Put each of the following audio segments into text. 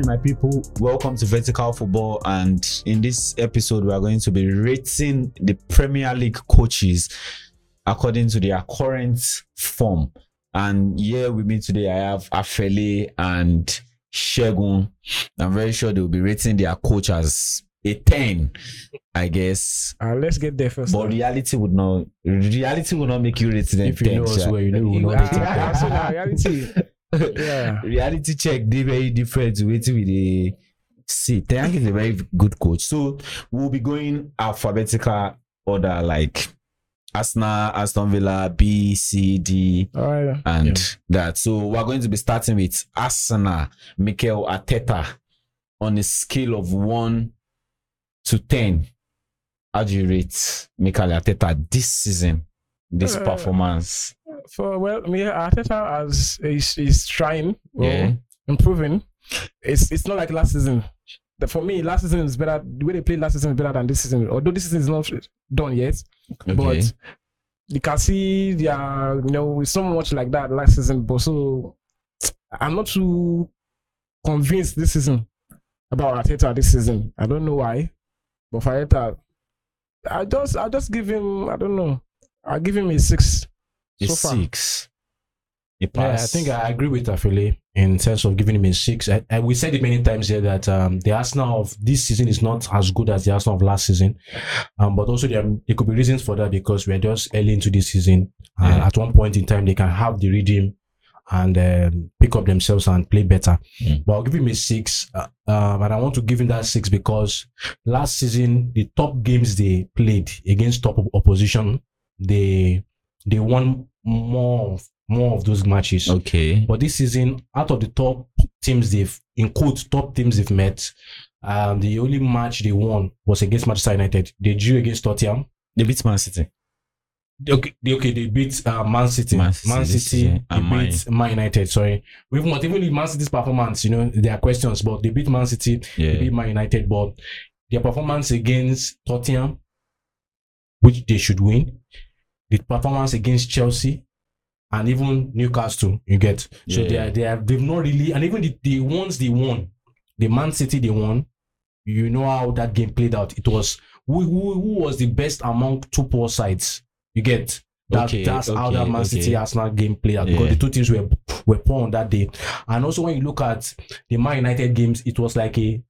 What's happening, my people? Welcome to Vertical Football. And in this episode, we are going to be rating the Premier League coaches according to their current form. And here with me today, I have Afele and Shegun. I'm very sure they will be rating their coach as a 10, I guess. Uh, let's get there first. But reality would not reality would not make you rate them If you 10. know us well, you know we will not rate it so reality. Yeah. reality check they very different to waiting with the see Ten Hag is a very good coach so we'll be going alphabetical order like Arsenal, Aston Villa, B, C, D, right. and that. So we're going to be starting with Arsenal, Mikel Arteta, on a scale of one to ten. How do you rate Mikel Arteta this season, this Uh, performance? For well, me Arteta as is is trying, well, Yeah. improving. It's it's not like last season. For me, last season is better. The way they played last season is better than this season. Although this season is not done yet, Okay. but you can see they are you know so much like that last season. But so I'm not too convinced this season about Arteta this season. I don't know why, but for Arteta, I just I just give him I don't know. I give him a six so far. six. Yeah, I think I agree with Afele in terms of giving him a six. I, I, we said it many times here that um, the Arsenal of this season is not as good as the Arsenal of last season. Um, but also there, there could be reasons for that because we're just early into this season. And Yeah. at one point in time, they can have the rhythm and um, pick up themselves and play better. Mm. But I'll give him a six. Uh, um, and I want to give him that six because last season, the top games they played against top opposition, they they won more of, more of those matches. okay. But this season, out of the top teams they've in quotes top teams they've met, um, the only match they won was against Manchester United. They drew against Tottenham. They beat Man City. They- Okay, they, okay, they beat uh, Man City. Man City, Man City City, this season, they and Man- beat Man United. Sorry, we've not even the Man City's performance. You know, there are questions, but they beat Man City. They beat Man United, but their performance against Tottenham, which they should win, the performance against Chelsea, and even Newcastle, you get. So Yeah. they are, they are, they've not really, and even the, the ones they won, the Man City they won, you know how that game played out. It was who, who, who was the best among two poor sides. You get. That, Okay, that's how okay, that Man City okay. Arsenal game played out because the two teams were were poor on that day. And also when you look at the Man United games, it was like a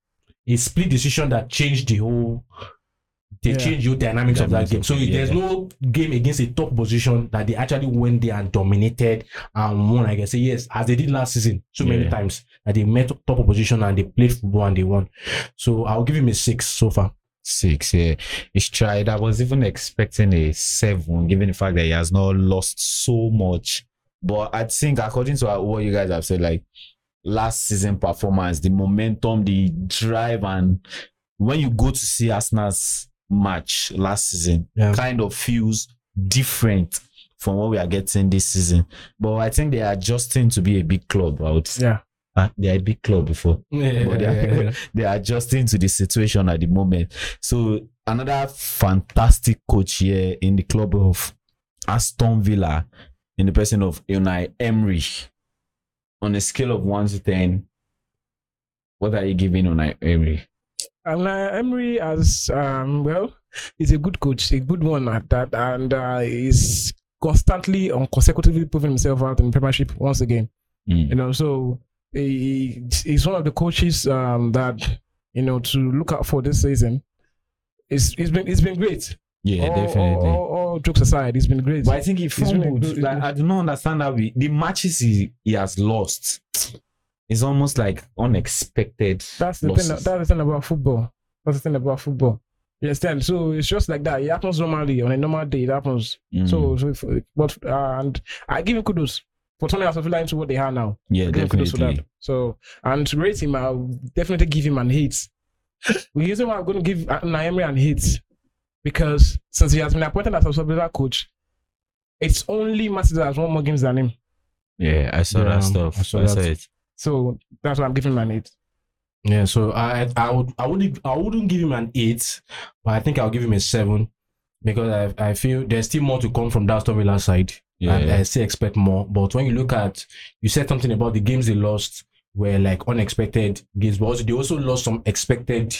a split decision that changed the whole they Yeah. changed the whole dynamics of that game. So it, there's yeah. no game against a top position that they actually went there and dominated and won. I can say yes, as they did last season so many times that they met top opposition and they played football and they won. So I'll give him a six so far. Six, yeah. He's tried. I was even expecting a seven, given the fact that he has not lost so much. But I think, according to what you guys have said, like last season performance, the momentum, the drive, and when you go to see Arsenal's match last season, Yeah. kind of feels different from what we are getting this season. But I think they are adjusting to be a big club. I would say. Yeah. Uh, they are a big club before but they are, they are adjusting to the situation at the moment. So another fantastic coach here in the club of Aston Villa, in the person of Unai Emery, on a scale of one to ten, what are you giving Unai Emery? And uh, Emery as um well, he's a good coach, a good one at that, and uh, he's constantly on consecutively proving himself out in the Premiership once again. Mm. You know, so he, he's one of the coaches um that you know to look out for this season. It's it's been it's been great. Yeah, all, definitely. All, all, all jokes aside, it's been great. but I think he He's really fumbled. Like, I do not understand how we, the matches he, he has lost. It's almost like unexpected. That's the losses. thing. That's the thing about football. That's the thing about football. You understand? So it's just like that. It happens normally on a normal day. It happens. Mm. So, so if, but uh, and I give him kudos for turning Aston Villa into what they are now. yeah, I give him kudos for that. So and to rate him, I'll definitely give him an hit. The reason why I'm going to give Naomi an hit because since he has been appointed as a Villa coach, it's only City that has won more games than him. Yeah, I saw Yeah, that stuff. I I saw saw, that. it. So that's why I'm giving him an hit. Yeah, so I I would I wouldn't I wouldn't give him an eight, but I think I'll give him a seven because I I feel there's still more to come from that Aston Villa side. Yeah. And I still expect more. But when you look at you said something about the games they lost, were like unexpected games, but also they also lost some expected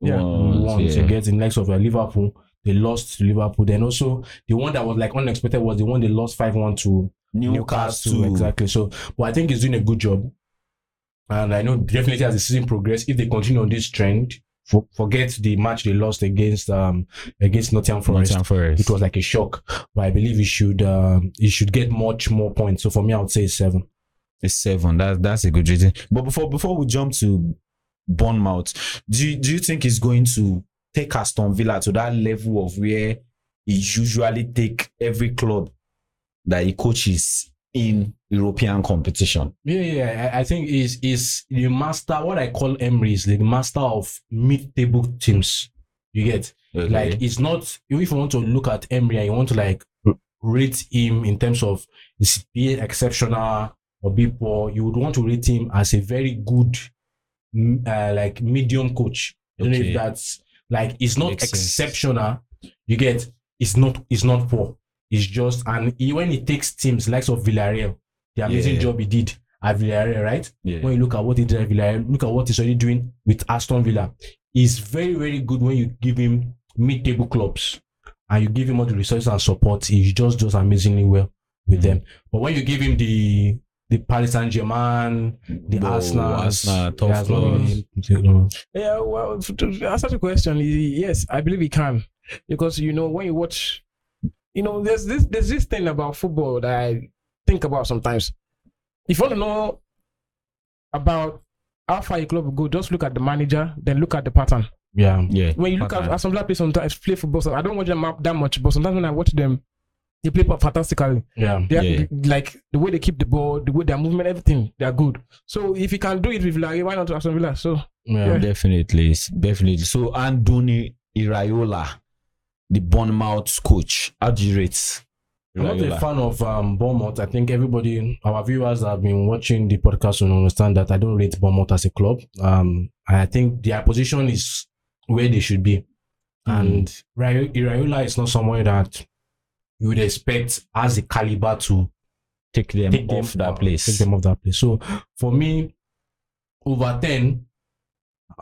Yeah. Ones, ones yeah. against the likes of uh, Liverpool. They lost to Liverpool. Then also the one that was like unexpected was the one they lost five one to Newcastle. Exactly. So, but I think he's doing a good job. And I know definitely as the season progresses, if they continue on this trend, for, forget the match they lost against um against Nottingham Forest. Nottingham Forest. It was like a shock, but I believe he should um he should get much more points. So for me, I would say seven. It's seven. That's that's a good rating. But before before we jump to Bournemouth, do you, do you think he's going to take Aston Villa to that level of where he usually take every club that he coaches in European competition? Yeah, yeah. I, I think is is the master. What I call Emery is the master of mid-table teams. You get like it's not if you want to look at Emery and you want to like rate him in terms of is being exceptional or be poor, you would want to rate him as a very good, uh, like medium coach. I don't know Okay. that's like it's not Makes sense. exceptional. You get it's not it's not poor. It's just and he, when he takes teams likes of Villarreal, the amazing Yeah. job he did at Villarreal, right? yeah. when you look at what he did at Villarreal, look at what he's already doing with Aston Villa. He's very, very good when you give him mid-table clubs and you give him all the resources and support. He just does amazingly well with Mhm. them. But when you give him the the Paris Saint Germain, the Whoa, Arsenal, Arsenal, tough he has not clubs. really- you know, Yeah, well, f- to answer the question, y- yes, I believe he can because you know when you watch, you know, there's this there's this thing about football that I think about sometimes. If you want to know about how far a club will go, just look at the manager, then look at the pattern. yeah. yeah. When you look Pattern. at Aston Villa play sometimes play football, so I don't watch them up that much, but sometimes when I watch them, they play fantastically. Yeah. They are, Yeah. like the way they keep the ball, the way their movement, everything, they are good. So if you can do it with Villarreal, why not Aston Villa? So Yeah. Definitely, definitely. So Andoni Iraola, the Bournemouth coach, how do you rate? I'm not a fan of um, Bournemouth. I think everybody, our viewers that have been watching the podcast will understand that I don't rate Bournemouth as a club. Um, I think their position is where they should be. And Ira- Iraola is not somewhere that you would expect as the caliber to Take them take them off that uh, place. Take them off that place. So for me, over 10,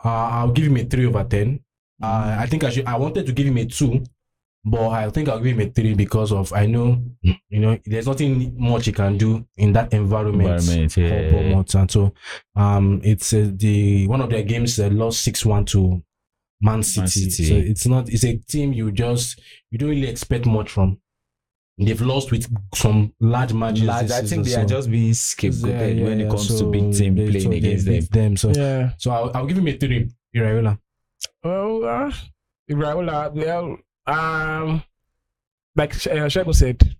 uh, I'll give him a 3 over 10. Uh, I think I should. I wanted to give him a two, but I think I'll give him a three because of I know you know there's nothing much he can do in that environment. Environment, for yeah. Bournemouth. and so um, it's uh, the one of their games uh, lost six one to Man City. City. So it's not. It's a team you just you don't really expect much from. They've lost with some large margins. Lads, this I think they season, are just being scapegoated Yeah, yeah, when it comes So to big team they- playing so they against them. them. So yeah. so I'll, I'll give him a three. Iraola. Well, uh, Raula, well, um, like uh, said,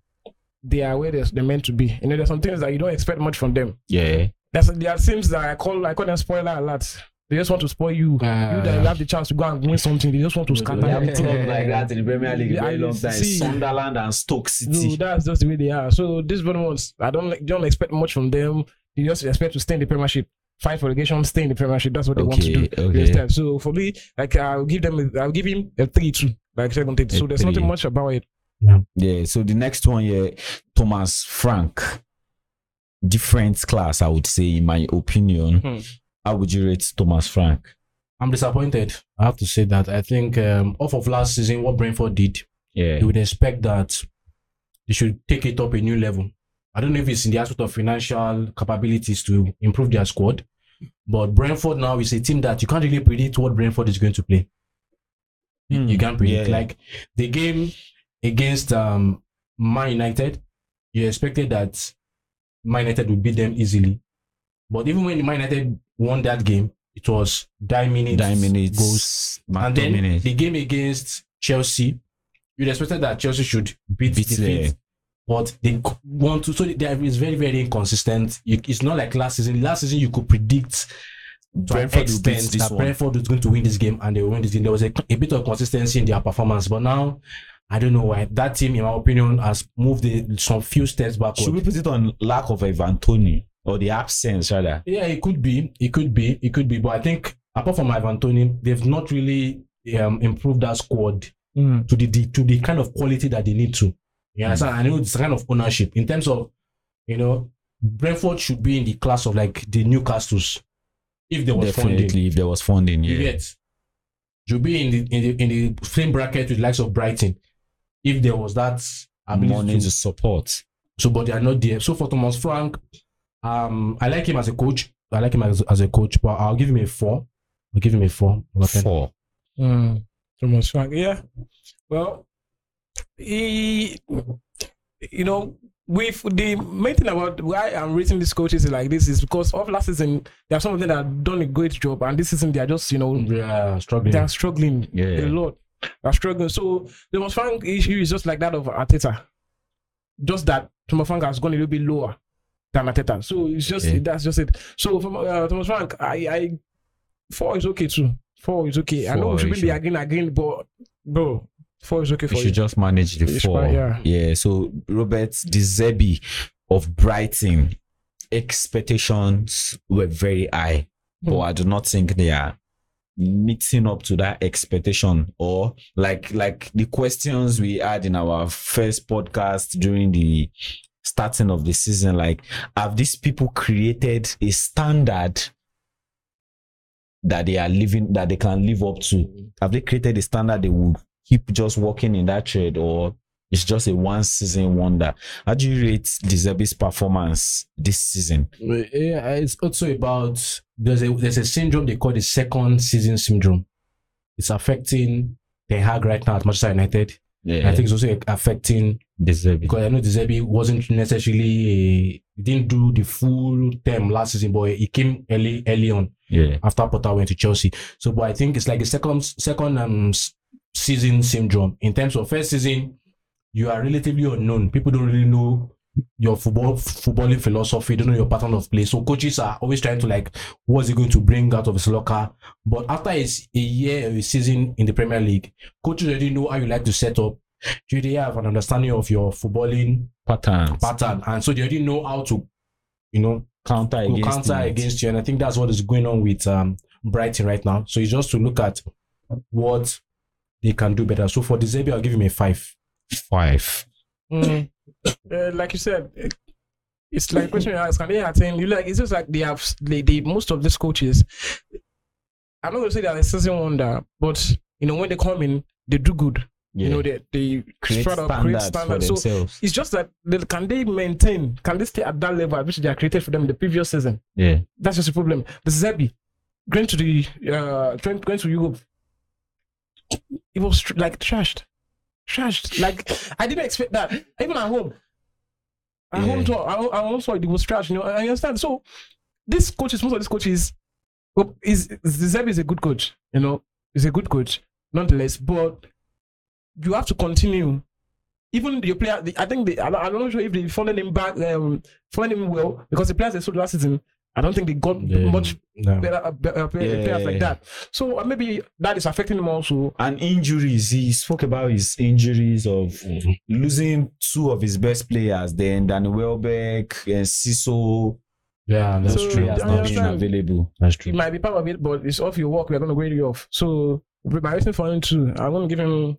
they are where they're, meant to be. You know, there's some things that you don't expect much from them. Yeah. There's there are teams that I call I call them spoiler alerts. They just want to spoil you. you that have the chance to go and win something. They just want to scatter everything. clubs like that in the Premier League Yeah, very long time. see- Sunderland and Stoke City. No, that's just the way they are. So these one ones, I don't like, don't expect much from them. You just expect to stay in the Premiership, fight for relegation, stay in the Premiership. That's what they want to do. Okay, okay. So for me, like I'll give them, I'll give him a three two, like seven eight. A So there's nothing much about it. Yeah. So the next one here, Thomas Frank. Different class, I would say, in my opinion. Hmm. How would you rate Thomas Frank? I'm disappointed. I have to say that. I think um, off of last season, what Brentford did, Yeah. you would expect that they should take it up a new level. I don't know if it's in the aspect of financial capabilities to improve their squad, but Brentford now is a team that you can't really predict what Brentford is going to play. You- Hmm. You can't predict. Yeah. Like the game against um, Man United, you expected that Man United would beat them easily. But even when Man United won that game, it was nine minutes, Nine minutes. goals and then minutes. the game against Chelsea, you'd expected that Chelsea should beat, Beat defeat, them. but they want to. So there is very very inconsistent. It's not like last season. Last season you could predict Brentford will extent this that one. Brentford is going to win this game and they will win this game. There was a, a bit of consistency in their performance, but now. I don't know why that team, in my opinion, has moved the, some few steps back. Should we put it on lack of Ivan Tony or the absence rather? Yeah, it could be. It could be. It could be. But I think apart from Ivan Tony, they've not really um, improved that squad to the, the to the kind of quality that they need to. You understand? I know it's kind of ownership in terms of, you know, Brentford should be in the class of like the Newcastles if there was Definitely, funding. if there was funding, You yeah. get should be in the in the in the same bracket with the likes of Brighton if there was that ability Money to to support. so but they are not there. So for Thomas Frank, um, I like him as a coach. I like him as, as a coach, but I'll give him a four. I'll give him a four. Four. Mm, Thomas Frank, yeah. Well, he, you know, with the main thing about why I'm rating these coaches like this is because of last season there are some of them that have done a great job, and this season they are just you know Yeah, struggling. they are struggling Yeah. a lot. They're struggling. So Thomas Frank issue is just like that of Arteta, just that Thomas Frank has gone a little bit lower than Arteta. So it's just Yeah. that's just it. So from uh, Thomas Frank, I, I four is okay too. Four is okay. I know Four we should be sure. again again, but bro, four is okay for you. should just manage the It's four. fine, yeah. So Robert De Zerbi of Brighton, expectations were very high, but Hmm. I do not think they are meeting up to that expectation or like like the questions we had in our first podcast during the starting of the season like have these people created a standard that they are living that they can live up to have they created a standard they will keep just working in that trade or it's just a one season wonder how do you rate Zerbi's performance this season Yeah, it's also about there's a there's a syndrome they call the second season syndrome. It's affecting Ten Hag right now at Manchester United. yeah I think it's also affecting De Zerbi because I know De Zerbi wasn't necessarily a, didn't do the full term last season, but he came early early on yeah after Potter went to Chelsea. So, but I think it's like a second second um season syndrome in terms of first season, you are relatively unknown. People don't really know your football footballing philosophy, don't know your pattern of play. So coaches are always trying to like, what's he going to bring out of his locker? But after it's a year a season in the Premier League, coaches already know how you like to set up. You already have an understanding of your footballing pattern. pattern, and so they already know how to, you know, counter against counter it. against you. And I think that's what is going on with um, Brighton right now. So it's just to look at what they can do better. So for De Zerbi, I'll give him a five. five Mm. Uh, like you said, it's like a question you ask, can they attain? You like it's just like they have they, they most of these coaches. I'm not gonna say they're a season wonder, but you know when they come in, they do good. yeah You know they they create straight up create standards for standards. So themselves it's just that they, can they maintain? Can they stay at that level at which they are created for them in the previous season? yeah That's just a problem. De Zerbi going to the uh going, going to Europe, it was tr- like trashed, trashed. Like I didn't expect that. Even at home, at home, Yeah. to, I, I also it was trashed. You know, I understand. So this coaches, most of these coaches, well, is Zerbi is a good coach. You know, he's a good coach, nonetheless. But you have to continue. Even your player, the, I think they, don't- I'm not sure if they followed him back, um, followed him well because the players they sold last season. I don't think they got much No. better, uh, be- uh, play- Yeah. players like that. So uh, maybe that is affecting him also. and injuries he spoke about his injuries of losing two of his best players then Danny Welbeck and Siso Yeah, that's So, true. has not been available That's true. It true. might be part of it, but it's off your work. We're going to grade you off. So my rating for him too. I'm going to give him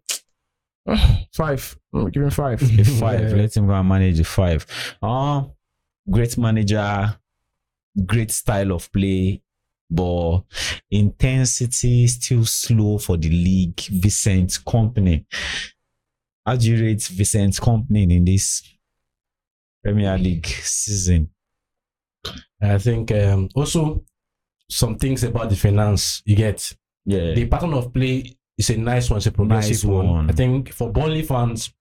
uh, five. I'm give him five. a five Yeah. let him go and manage a five uh great manager great style of play but intensity still slow for the league Vincent Kompany how do you rate Vincent Kompany in this Premier League season I think um, also some things about the finance you get. yeah The pattern of play is a nice one, it's a progressive Nice one. one. I think for Burnley fans,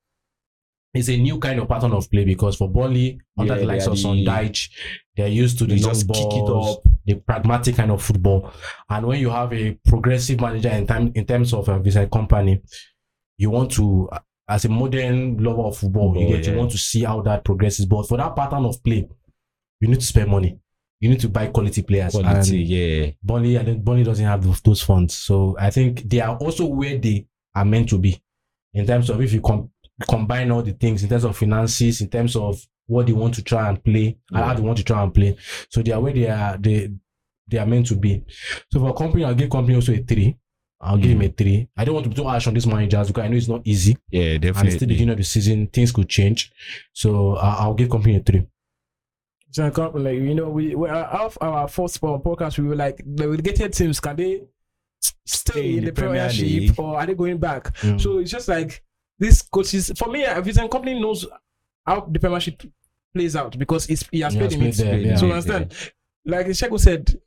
it's a new kind of pattern of play because for Burnley, under Yeah, the likes of the- Sean Dyche, they're used to the long just kick it up. the pragmatic kind of football. And when you have a progressive manager in time in terms of a Vincent Kompany, you want to, uh, as a modern lover of football, you Football, get you want to see how that progresses. But for that pattern of play, you need to spend money. You need to buy quality players. quality And yeah Burnley, I think Burnley doesn't have those, those funds. So I think they are also where they are meant to be in terms of if you com- combine all the things in terms of finances, in terms of what they want to try and play, and how Yeah. they want to try and play. So they are where they are they they are meant to be. So for a Kompany, I'll give Kompany also a three. I'll give him a three. I don't want to be too harsh on these managers because I know it's not easy. yeah definitely. And it's still the beginning of the season, things could change. So uh, I'll give Kompany a three. So, like, you know, we, we are off our first podcast. We were like, the relegated teams can they stay in the, Premiership League. or are they going back? Mm. So it's just like this coaches. For me, a Vincent Kompany knows how the Premiership plays out because it's, he has He played in it. yeah. So understand, like Sheko said,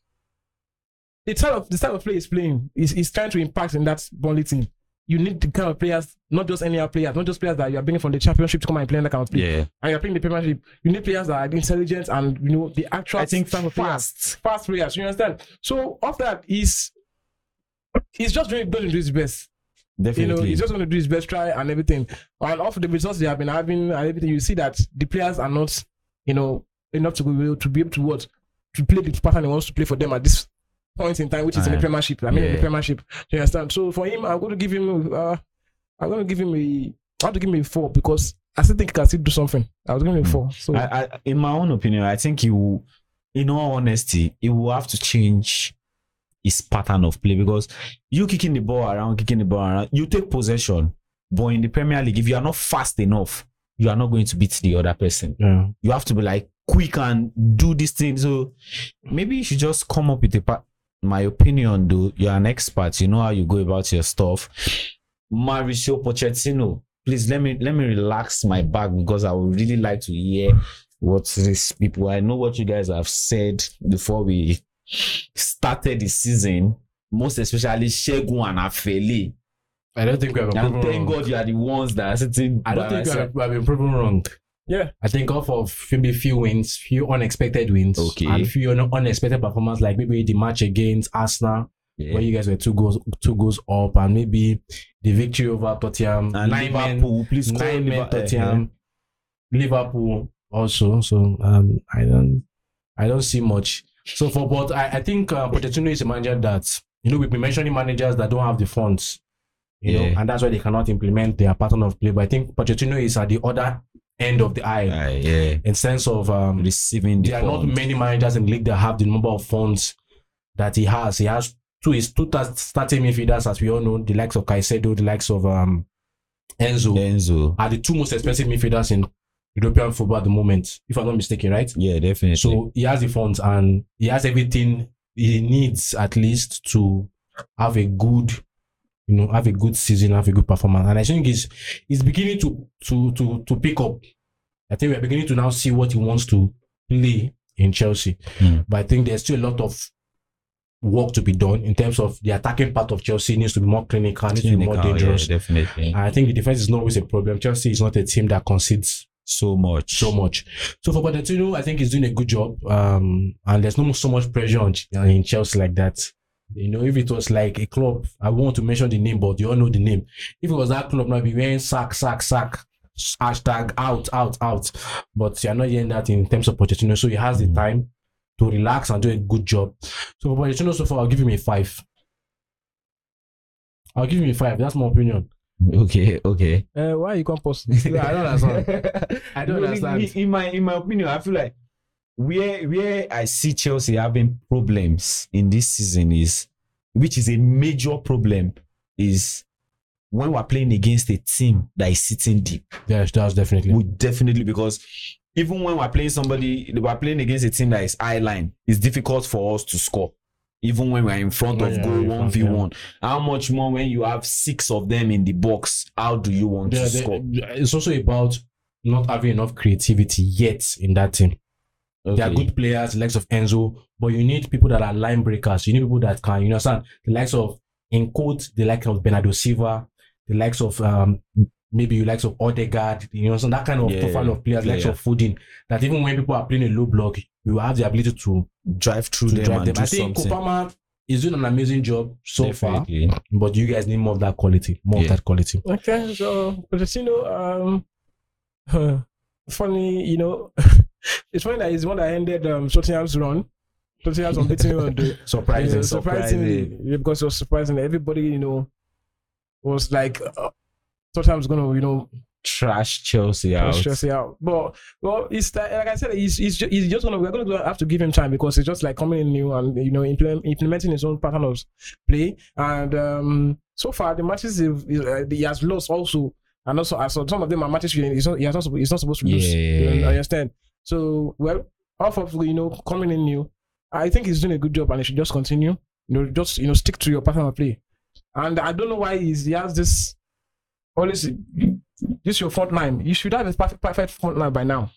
the type of the type of play he's playing is is trying to impact in that Burnley team. You need the kind of players, not just any other players, not just players that you are bringing from the championship to come and play in that kind of play. Yeah. And you're playing the Premiership. You need players that are intelligent and you know the actual I think type of players fast. fast players. You understand? So after that, he's he's just doing to do his best. You know, he's just going to do his best try and everything. And off the results they have been having and everything, you see that the players are not, you know, enough to be able to be able to what to play the pattern he wants to play for them at this point in time, which is in the Premiership. I mean, in the Yeah. Premiership. You understand? So for him, I'm going to give him. Uh, I'm going to give him a. I have to give him a four because I still think he can still do something. I was giving him a four. So I, I, in my own opinion, I think he will, in all honesty, he will have to change his pattern of play because you kicking the ball around, kicking the ball around, you take possession. But in the Premier League, if you are not fast enough, you are not going to beat the other person. Yeah. You have to be like quick and do this thing. So maybe you should just come up with a pa- my opinion, though. You're an expert, you know how you go about your stuff. Mauricio Pochettino, please let me let me relax my back because I would really like to hear what these people. I know what you guys have said before we started the season, most especially Shegun and Afeli. I don't think we have been And proven thank wrong. God you are the ones that are sitting. I don't think we have, we have been proven wrong. yeah, I think off of maybe few wins, few unexpected wins, Okay. and few unexpected performance, like maybe the match against Arsenal, side. where you guys were two goals two goals up, and maybe the victory over Tottenham, and nine men, Liverpool, please call nine men Liverpool. Tottenham, Liverpool also. So um, I don't I don't see much. So for but I, I think uh, Pochettino is a manager that you know we've been mentioning managers that don't have the funds, you know, and that's why they cannot implement their pattern of play. But I think Pochettino is at the other end of the eye Aye, yeah, in sense of um, receiving the there are not many managers in the league that have the number of funds that he has. He has two his two starting midfielders, as we all know, the likes of Caicedo, the likes of um, Enzo, Enzo. are the two most expensive midfielders in European football at the moment, if I'm not mistaken, right? Yeah, definitely. So he has the funds and he has everything he needs at least to have a good, you know, have a good season, have a good performance. And I think he's he's beginning to to to to pick up. I think we're beginning to now see what he wants to play in Chelsea. Hmm. But I think there's still a lot of work to be done in terms of the attacking part of Chelsea needs to be more clinical, needs to be more Clinical, yeah, dangerous. definitely. And I think the defense is not always a problem. Chelsea is not a team that concedes so much. so much. So for Pochettino, I think he's doing a good job. Um, and there's no so much pressure on in Chelsea like that. You know, if it was like a club, I want to mention the name, but you all know the name. If it was that club, now be wearing sack, sack, sack, hashtag out, out, out. But you're not hearing that in terms of Pochettino, so he has the time to relax and do a good job. So for Pochettino, so far, I'll give him a five. I'll give him a five. That's my opinion. Okay, okay. uh, why you can't post? I don't understand. I don't No, understand. In, in my in my opinion, I feel like where where I see Chelsea having problems in this season is, which is a major problem, is when we're playing against a team that is sitting deep. Yes, that's definitely. We definitely because even when we're playing somebody, we're playing against a team that is high line. It's difficult for us to score. Even when we're in front Oh, of yeah, goal one v one, how much more when you have six of them in the box? How do you want Yeah, to they- score? it's also about not having enough creativity yet in that team. They are good players, the likes of Enzo, but you need people that are line breakers. You need people that can, you understand, the likes of, in quote, the likes of Bernardo Silva, the likes of, um, maybe you likes of Odegaard, you know, so that kind of Yeah, profile of players, likes yeah. of Foden, that even when people are playing a low block, you have the ability to, drive through to them drive and them. do I think something. Cole Palmer is doing an amazing job so far, but you guys need more of that quality, more Yeah. of that quality. Okay, so Pochettino, um, funny, you know, it's funny that he's the one that ended um, Tottenham's run. Tottenham's unbeaten run. the- Surprising. Yeah, surprisingly, yeah, because it was surprising. Everybody, you know, was like, uh, Tottenham's gonna, you know, Trash Chelsea out. push Chelsea out. But well, it's like, like I said, he's he's just, he's just gonna we're gonna have to give him time because it's just like coming in new and you know implement, implementing his own pattern of play. And um, so far the matches he, he has lost also, and also I saw some of them are matches he- he's not, he has not supposed, he's not supposed to lose. Yeah. You understand? So well, off of you know coming in new, I think he's doing a good job and he should just continue. You know, just you know stick to your pattern of play. And I don't know why he's, he has this always this your front line. You should have a perfect perfect front line by now.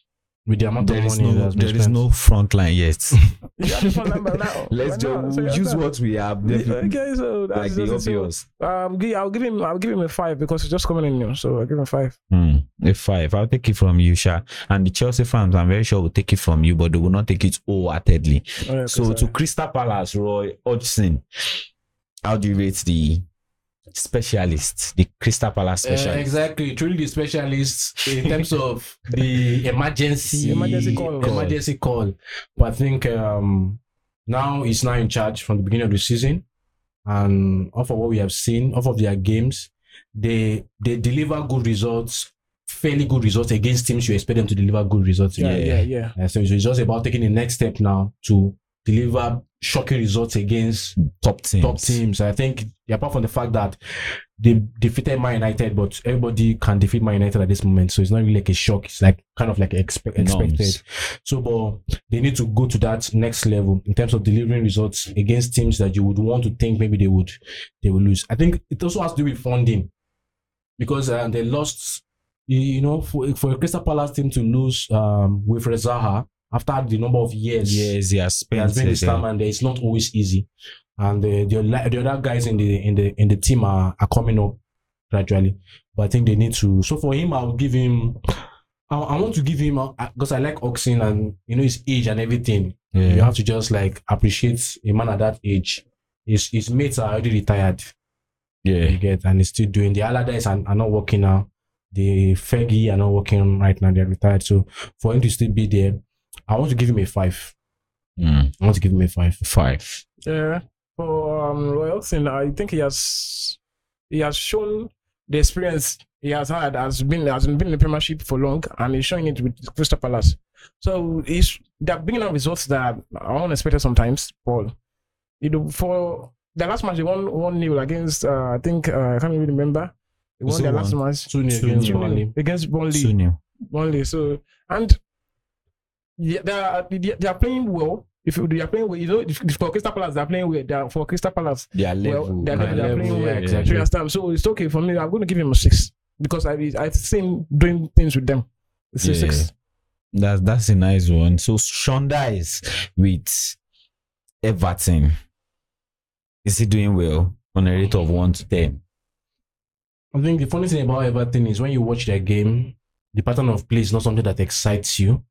with the amount There of money no that's been there is no front line yet. You have a front line now. Let's By just. So use understand? what we have. Yeah, definitely. Okay, so that's Like the just- so. Um, I'll give him. I'll give him a five because he's just coming in new. So I'll give him a five. Hmm, a five. I'll take it from you, Sha. And the Chelsea fans, I'm very sure will take it from you, but they will not take it wholeheartedly. Oh, yeah, So because, to Crystal Palace, Roy Hodgson, how do you rate the specialist, the Crystal Palace Uh, specialist? exactly, truly the specialists in terms of the emergency emergency call. emergency call. But I think um, now he's now in charge from the beginning of the season, and off of what we have seen, off of their games, they they deliver good results, fairly good results against teams you expect them to deliver good results. yeah, yeah, yeah. Uh, so it's just about taking the next step now to deliver shocking results against top teams. top teams. I think apart from the fact that they defeated Man United, but everybody can defeat Man United at this moment, so it's not really like a shock. It's like kind of like expe- expected. Norms. So, but they need to go to that next level in terms of delivering results against teams that you would want to think maybe they would they will lose. I think it also has to do with funding because uh, they lost. You know, for, for a Crystal Palace team to lose um, with Zaha after the number of years Yes, he has he spent has been the uh, there. It's not always easy, and the the, the other guys in the in the in the team are, are coming up gradually. But I think they need to. So for him, I'll give him. I, I want to give him because I like Hodgson and you know his age and everything. You have to just like appreciate a man at that age. His his mates are already retired. yeah. You get and he's still doing. The Allardyce are, are not working now. The Fergie are not working right now. They're retired. So for him to still be there, I want to give him a five. Mm, I want to give him a five. five. Yeah. For um, Roy Hodgson, I think he has he has shown the experience he has had has been has been in the Premiership for long, and he's showing it with Crystal Palace. So he's they're bringing out results that are unexpected sometimes. Paul, you know, for the last match they won one 0 against uh, I think uh, I can't even remember. They won So their last match Two nil against nil. Burnley. against Burnley. Burnley. So and yeah, they are they they are playing well. If you- they are playing well, you know, if, if for Crystal Palace they are playing well. They are, for Crystal Palace, Their level. well, they're, their they're level, playing yeah, well. exactly. So you understand? So it's okay for me. I'm going to give him a six because I I've seen doing things with them. It's a Yeah. six. That's that's a nice one. So Sean Dyche is with Everton. Is he doing well on a rate of one to ten? I think the funny thing about Everton is when you watch their game, the pattern of play is not something that excites you.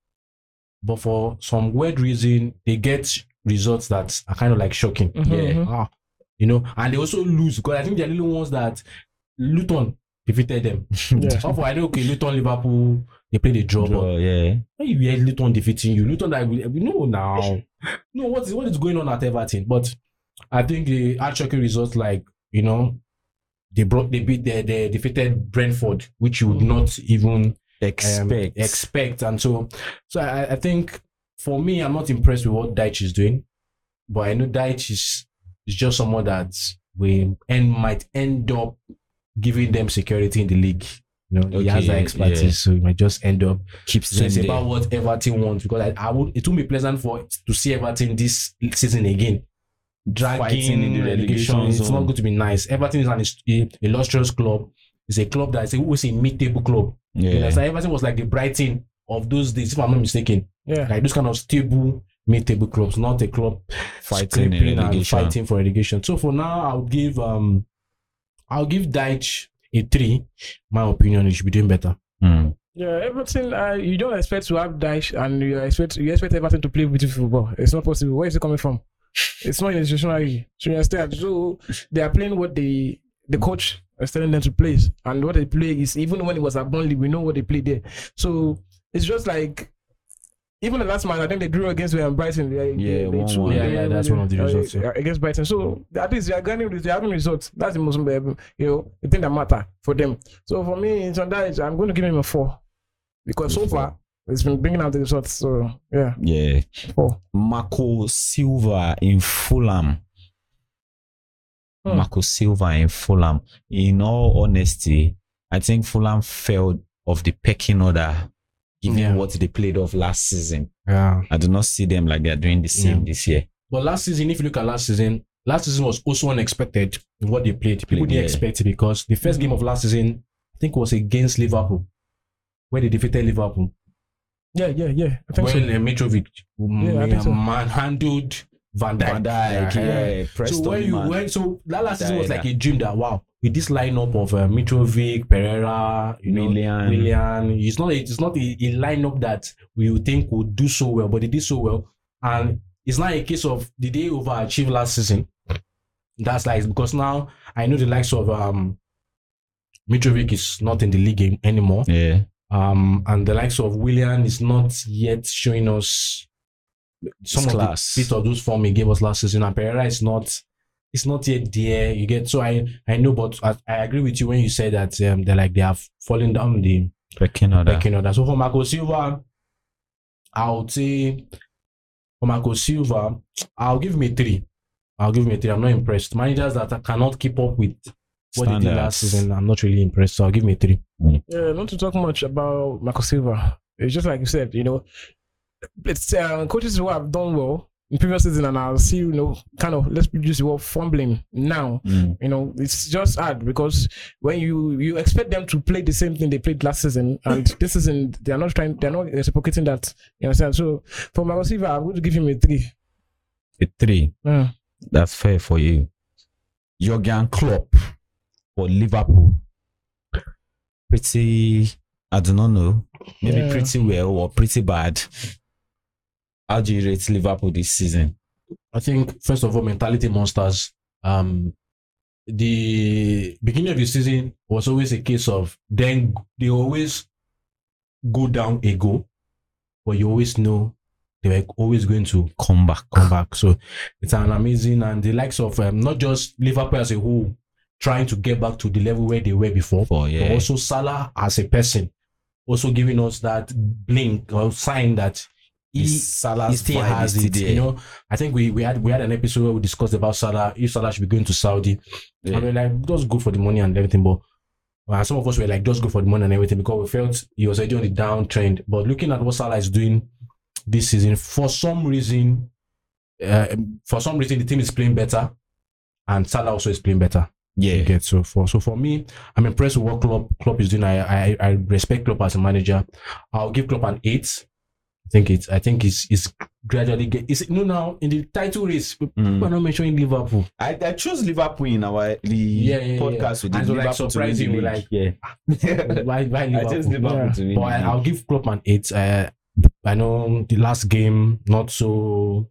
But for some weird reason, they get results that are kind of like shocking. Mhm, Yeah. mhm. Ah, you know, and they also lose because I think they're the little ones that Luton defeated them. Yeah. So I know, okay, Luton, Liverpool, they played a draw, but Draw, yeah. When you hear Luton defeating you, Luton that we we know now. no, what is what is going on at Everton? But I think the had shocking results like you know they brought they beat they, they defeated Brentford, which you would not even um, Expect. expect. And so so I, I think for me, I'm not impressed with what Dyche is doing, but I know Dyche is is just someone that we and might end up giving them security in the league. You know, he has Okay, that expertise, yeah. so he might just end up Keeps so it's about what Everton wants because I, I would it would be pleasant for to see Everton this season again. Dragging in the relegation It's zone. not going to be nice. Everton is an a illustrious club. It's a club that is always a mid-table club. You Yeah. understand? Everton was like the Brighton of those days, if I'm not mistaken. Yeah. Like those kind of stable mid-table clubs, not a club Fighting scraping and fighting for relegation. So for now, I'll give um, I'll give Dyche a three. My opinion, he should be doing better. Hmm. Yeah, Everton. Uh, you don't expect to have Dyche, and you expect you expect Everton to play beautiful football. It's not possible. Where is it coming from? It's not institutionally. So you understand. So they are playing what the the coach is telling them to play, and what they play is even when it was at Burnley, we know what they played there. So it's just like. Even the last match, I think they drew against um, Brighton. They, Yeah, they, they 1-1. threw- Yeah, yeah, that's one of the uh, results, yeah. against Brighton. So at least they are getting they are having results. That's the most um, you know the thing that matter for them. So for me, in Sunday, I'm going to give him a four because so far it's been bringing out the results. So yeah, Yeah. four. Marco Silva in Fulham. Hmm. Marco Silva in Fulham. In all honesty, I think Fulham fell of the pecking order given Yeah. what they played off last season. Yeah. I do not see them like they're doing the same Yeah. this year. But last season, if you look at last season, last season was also unexpected in what they played. People Played, didn't yeah. expect it because the first game of last season, I think, was against Liverpool, where they defeated Liverpool. Yeah, yeah, yeah. I think when so. uh, Mitrovic Yeah, so. manhandled Van Dijk. Van Dijk, yeah, pressed So when you and- when so that last season was like a dream that wow with this lineup of uh, Mitrovic, Pereira, you know. It's not it's not a, a lineup that we would think would do so well, but they did so well. And it's not a case of did they overachieve last season? That's like because now I know the likes of um Mitrovic is not in the league game anymore. Yeah. Um, and the likes of Willian is not yet showing us some His of class. the bit of those form he gave us last season. And Pereira is not, it's not yet there. You get so I I know, but I, I agree with you when you say that um, they're like they have fallen down the Pecking order. pecking order. So for Marco Silva, I would say for Marco Silva, I'll give me three. I'll give me three. I'm not impressed. Managers that cannot keep up with what they did last Standards. season, I'm not really impressed. So I'll give me three. Yeah, not to talk much about Marco Silva. It's just like you said, you know, it's uh, coaches who have done well in previous season, and I'll see, you know, kind of let's use the word fumbling now. Mm. You know, it's just hard because when you you expect them to play the same thing they played last season, and this season they are not trying, they are not reciprocating that. You understand? So for Marco Silva, I'm going to give him a three. A three. Yeah. That's fair for you. Jurgen Klopp for Liverpool. Pretty, I do not know. Maybe Yeah. pretty well or pretty bad. How do you rate Liverpool this season? I think first of all, mentality monsters. Um, the beginning of the season was always a case of then they always go down a goal, but you always know they were always going to Come back. come back. So it's an amazing and the likes of um, not just Liverpool as a whole trying to get back to the level where they were before, For but also Salah as a person also giving us that blink or sign that he Salah's he still has it. You know, I think we, we had we had an episode where we discussed about Salah. If Salah should be going to Saudi, Yeah. I mean, like just go for the money and everything. But uh, some of us were like, just go for the money and everything because we felt he was already on the downtrend. But looking at what Salah is doing this season, for some reason, uh, for some reason, the team is playing better, and Salah also is playing better. You yeah. get so for so for me, I'm impressed with what Klopp Klopp is doing. I I, I respect Klopp as a manager. I'll give Klopp an eight. I think it's I think it's it's gradually get it's no now in the title race. People Mm. are not mentioning Liverpool. I, I chose Liverpool in our the Yeah, yeah, podcast yeah. with the like, Liverpool surprising, the like, yeah. Why why I chose Liverpool yeah. to win. But I, I'll give Klopp an eight. Uh, I know the last game not so.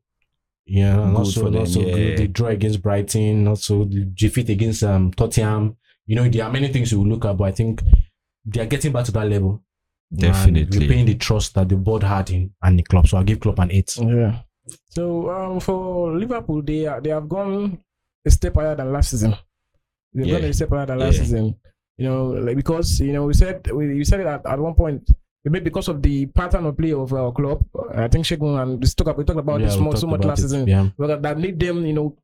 Yeah, not so for not them, so yeah. good. The draw against Brighton, not so the defeat against um Tottenham. You know, there are many things you will look at, but I think they are getting back to that level. And Definitely. repaying the trust that the board had in and the club. So I'll give Klopp an eight. Yeah. So um, for Liverpool, they are, they have gone a step higher than last season. They've gone a step higher than last Yeah. season. You know, like because you know we said we you said it at, at one point. Maybe because of the pattern of play of our club, I think Shegun and we talk, we talked about Yeah, this more, so much last it. season. Yeah. Well, that made them, you know,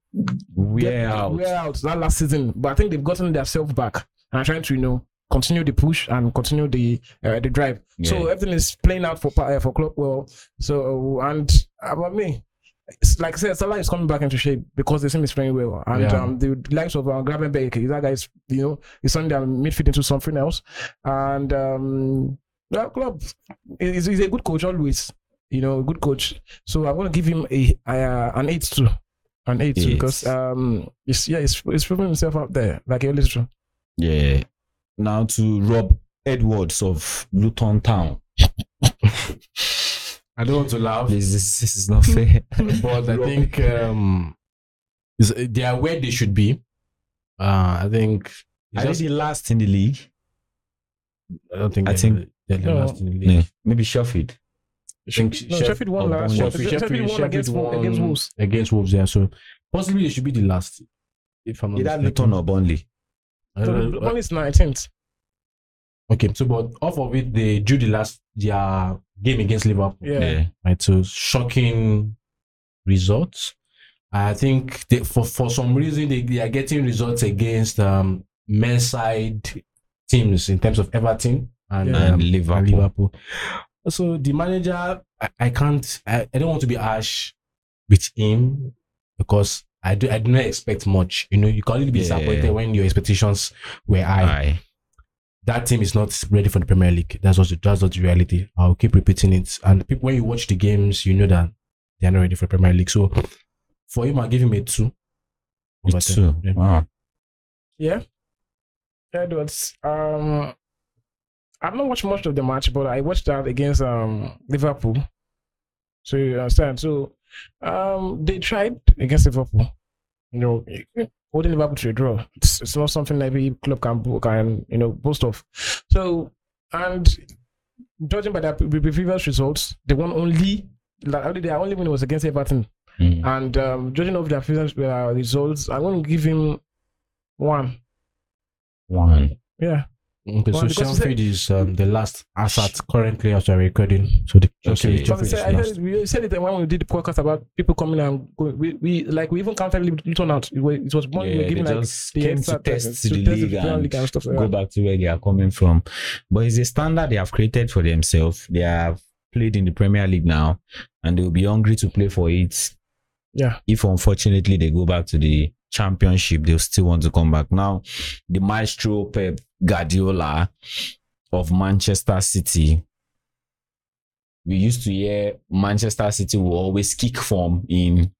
We're out. wear out that last season. But I think they've gotten themselves back and are trying to, you know, continue the push and continue the uh, the drive. So everything is playing out for uh, for Klopp well. So and about me, it's like I said, Salah is coming back into shape because the team is playing well, and Yeah. um, the likes of uh, Gravenberg, that guy is you know he's turning their midfield into something else, and um, that Klopp is he's a good coach always. You know, a good coach. So I'm gonna give him a, uh, an eight too, an eight Eight. because um, it's, yeah, it's, it's proving himself out there like he always do. Yeah. Now to Rob Edwards of Luton Town. I don't want to laugh. Please, this, this is not fair. but I think um, they are where they should be. Uh, I think. it's Are they the last in the league? I don't think. I think- they're the No. last in the league. No. Maybe Sheffield. I think No, Sheffield won last- Bournemouth. Sheffield- Sheffield won against won against Wolves. Against Wolves, yeah. So possibly they should be the last. If I'm not Either mistaken. Luton or Burnley. So one is 19th. okay, so but off of it, they drew the last their game against Liverpool. Yeah. right? So shocking results. I think they, for for some reason they, they are getting results against um men's side teams in terms of Everton and, Yeah. um, Liverpool. and Liverpool. So the manager, I, I can't. I, I don't want to be harsh with him because I do. I do not expect much. You know, you can only be Yeah. disappointed when your expectations were high. Aye. That team is not ready for the Premier League. That's what. That's not the reality. I'll keep repeating it. And people, when you watch the games, you know that they are not ready for Premier League. So for him, I'll give him a two. over two. Yeah. Wow. Yeah. Edwards. Um, I've not watched much of the match, but I watched that against um Liverpool. So you understand. So um, they tried against Liverpool. You know, holding Liverpool to a draw. It's, it's not something every club can can you know boast of. So and judging by pre- previous results, they won only. Like, only their only win was against Everton. Mm. And um, judging of their previous uh, results, I'm going to give him one. One. Yeah. Okay, Well, so because you is um, the last asset currently as we're recording. So the Okay. I is I last. said, we said it when we did the podcast about people coming and going. We, we like we even counted Luton out. It was, it was more we were Yeah, giving like the came to test the to test league Premier and League and stuff like go that. back to where they are coming from. But it's a standard they have created for themselves. They have played in the Premier League now, and they will be hungry to play for it. Yeah. If unfortunately they go back to the championship, they'll still want to come back. Now, the maestro Pep Guardiola of Manchester City. We used to hear Manchester City will always kick form in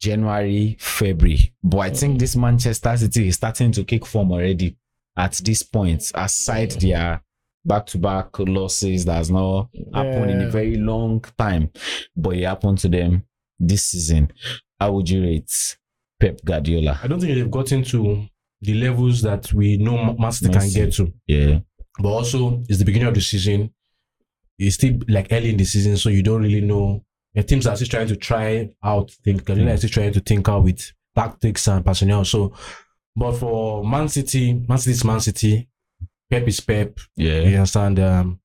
January, February. But I think this Manchester City is starting to kick form already at this point, aside their back to back losses that has not happened in a very long time. But it happened to them this season. How would you rate Pep Guardiola? I don't think they've gotten to the levels that we know Man City can get to. Yeah. But also, it's the beginning of the season. It's still like early in the season, so you don't really know. The teams are still trying to try out things. Guardiola is still trying to think out with tactics and personnel. So, but for Man City, Man City is Man City. Pep is Pep. Yeah. You understand? Um,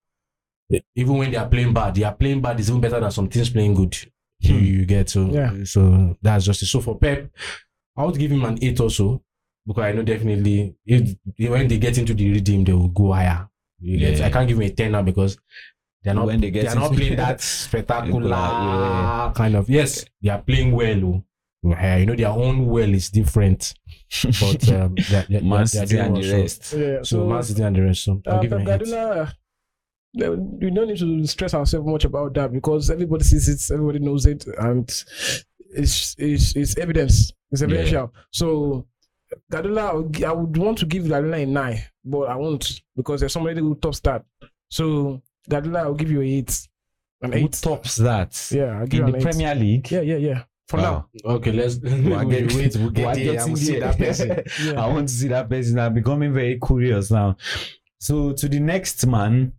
even when they are playing bad, they are playing bad is even better than some teams playing good. You, Hmm. you get so Yeah. so that's just it. So for Pep, I would give him an eight also because I know definitely if when they get into the rhythm, they will go higher. You get, Yeah. I can't give him a ten now because they're not When they get are not playing that spectacular Yeah. kind of. Yes, they are playing well. oh. Yeah, you know their own well is different, but um, they're, they're, Man they're City doing and the rest. Yeah. So, So, Man City and the rest. So I'll uh, give him a eight. Guardiola, uh, we don't need to stress ourselves much about that because everybody sees it, everybody knows it, and it's it's, it's evidence. It's Yeah. So Guardiola, I would I would want to give Guardiola a nine, but I won't because there's somebody who tops that. So Guardiola, I'll give you a eight. An Who eight. tops that? Yeah, I'll give In you the eight. Premier League? Yeah, yeah, yeah. For Wow. Okay, let's We're we'll getting- wait. We'll get we're there. I getting will see that person. Yeah. I want to see that person. I'm becoming very curious now. So to the next man,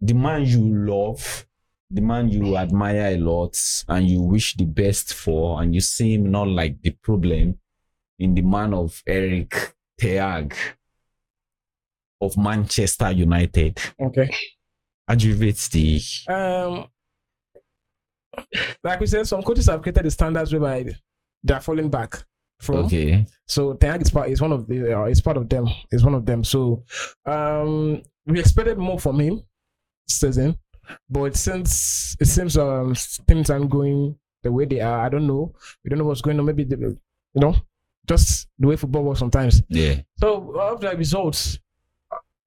the man you love, the man you admire a lot, and you wish the best for, and you see him not like the problem in the man of Eric Ten Hag of Manchester United. Okay. How do you rate the Um, like we said, some coaches have created the standards whereby they're falling back from. okay? So Ten Hag is part is one of the uh, is part of them. Is one of them. So um, we expected more from him season, but since it seems um things aren't going the way they are, I don't know. We don't know what's going on. Maybe the, you know, just the way football works sometimes. Yeah. So of the results,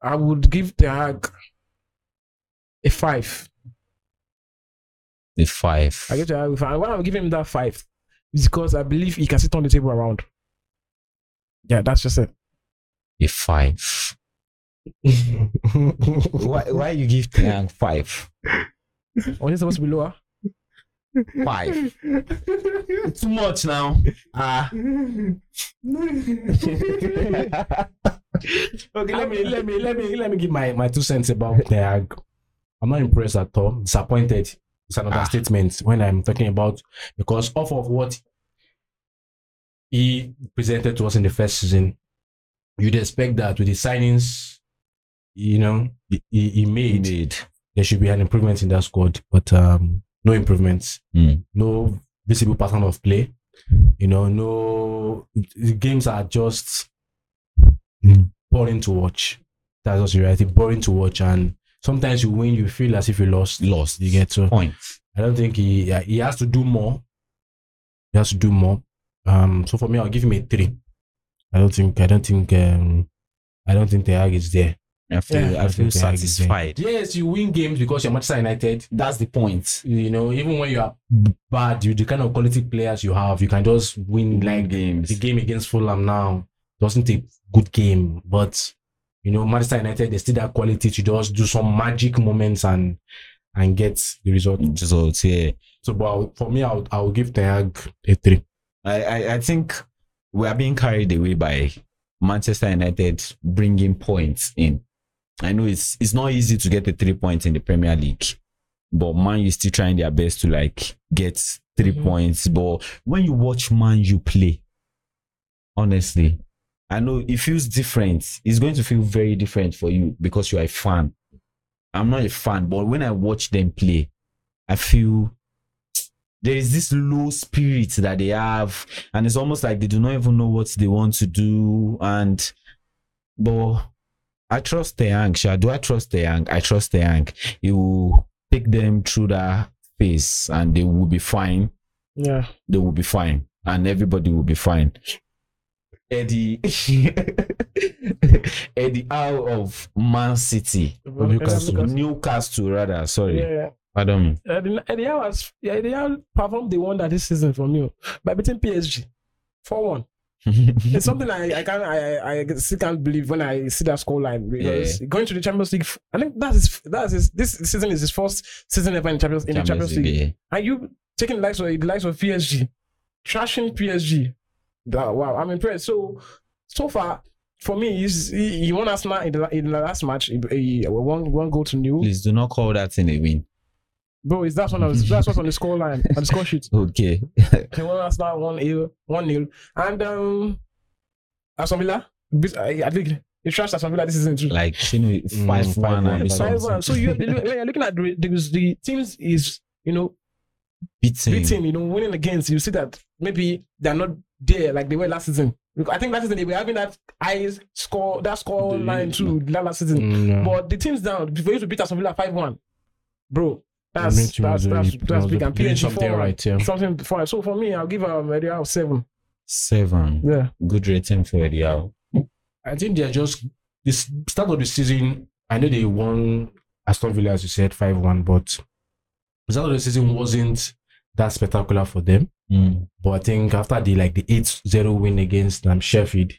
I would give the Hag a five. The five. I give Ten Hag a five. Why I'm giving him that five is because I believe he can sit on the table around. Yeah, that's just it. A five. why why you give Ten Hag five? Was it supposed to be lower? Five. It's too much now. Ah. okay, let me let me let me let me give my, my two cents about Ten Hag. I'm not impressed at all. Disappointed. It's another Ah. understatement when I'm talking about because off of what he presented to us in the first season, you'd expect that with the signings, you know, he, he he made, Made. there should be an improvement in that squad, but um, no improvements. Mm. no visible pattern of play. You know, no the games are just boring to watch. That's also reality. Boring to watch, and sometimes you win, you feel as if you lost. Lost. You get so. Point. I don't think he he has to do more. He has to do more. Um, so for me, I'll give him a three. I don't think I don't think um I don't think the Hag is there. I feel Yeah. I feel think the Hag is there. satisfied. Yes, you win games because you're Manchester United. That's the point. You know, even when you are bad, you the kind of quality players you have, you can just win like games. the game against Fulham now wasn't a good game, but you know, Manchester United they still that quality to just do some magic moments and and get the result. Mm, results, yeah. So, but for me, I'll I'll give the Hag a three. I, I, I think we are being carried away by Manchester United bringing points in. I know it's it's not easy to get the three points in the Premier League, but Man is still trying their best to like get 3 Mhm. points. But when you watch Man you play, honestly, I know it feels different. It's going to feel very different for you because you are a fan. I'm not a fan, but when I watch them play, I feel there is this low spirit that they have, and it's almost like they do not even know what they want to do. And but I trust the Yang. Sha. Do I trust the Yang? I trust the Yang. He will take them through that phase, and they will be fine. Yeah. They will be fine, and everybody will be fine. Eddie, Eddie out of Man City, Newcastle. Newcastle rather. Sorry, Yeah. pardon me. Eddie Eddie Howe has yeah, Eddie performed the wonder this season for me oh. by beating PSG. 4 1. It's something I, I can't I, I still can't believe when I see that score line because going to the Champions League I think that is that is this season is his first season ever in Champions in the Champions League. yeah. And you taking the likes of the likes of PSG, trashing PSG. That, wow, I'm impressed. So so far for me, he, he won Arsenal in the, in the last match. He, he one one goal to nil. Please do not call that in a win. Bro, is that one of that's what's on the score line on the score sheet. Okay. He won Arsenal one nil, one nil, and um, Aston Villa. beat- I, I think he trashed Aston Villa this season too. like you know, Mm, five one 5-1, and five Five something. one. So you when you're looking at the, the, the teams is you know beating. beating, you know, winning against, you see that maybe they're not there like they were last season. I think last season they were having that high score, that score The- line too, that last season. Mm, But the team's down. For you to beat Aston Villa 5 1, bro, I that's mean, that's team was that's, that's big. And doing PSG 4 right, yeah. Something for So for me, I'll give um, a out of 7. Seven. Yeah. Good rating for Eddie Howe. I think they're just this start of the season. I know they won Aston Villa, as you said, five one, but the start of the season wasn't that spectacular for them. Mm. But I think after the like the 8-0 win against um, Sheffield,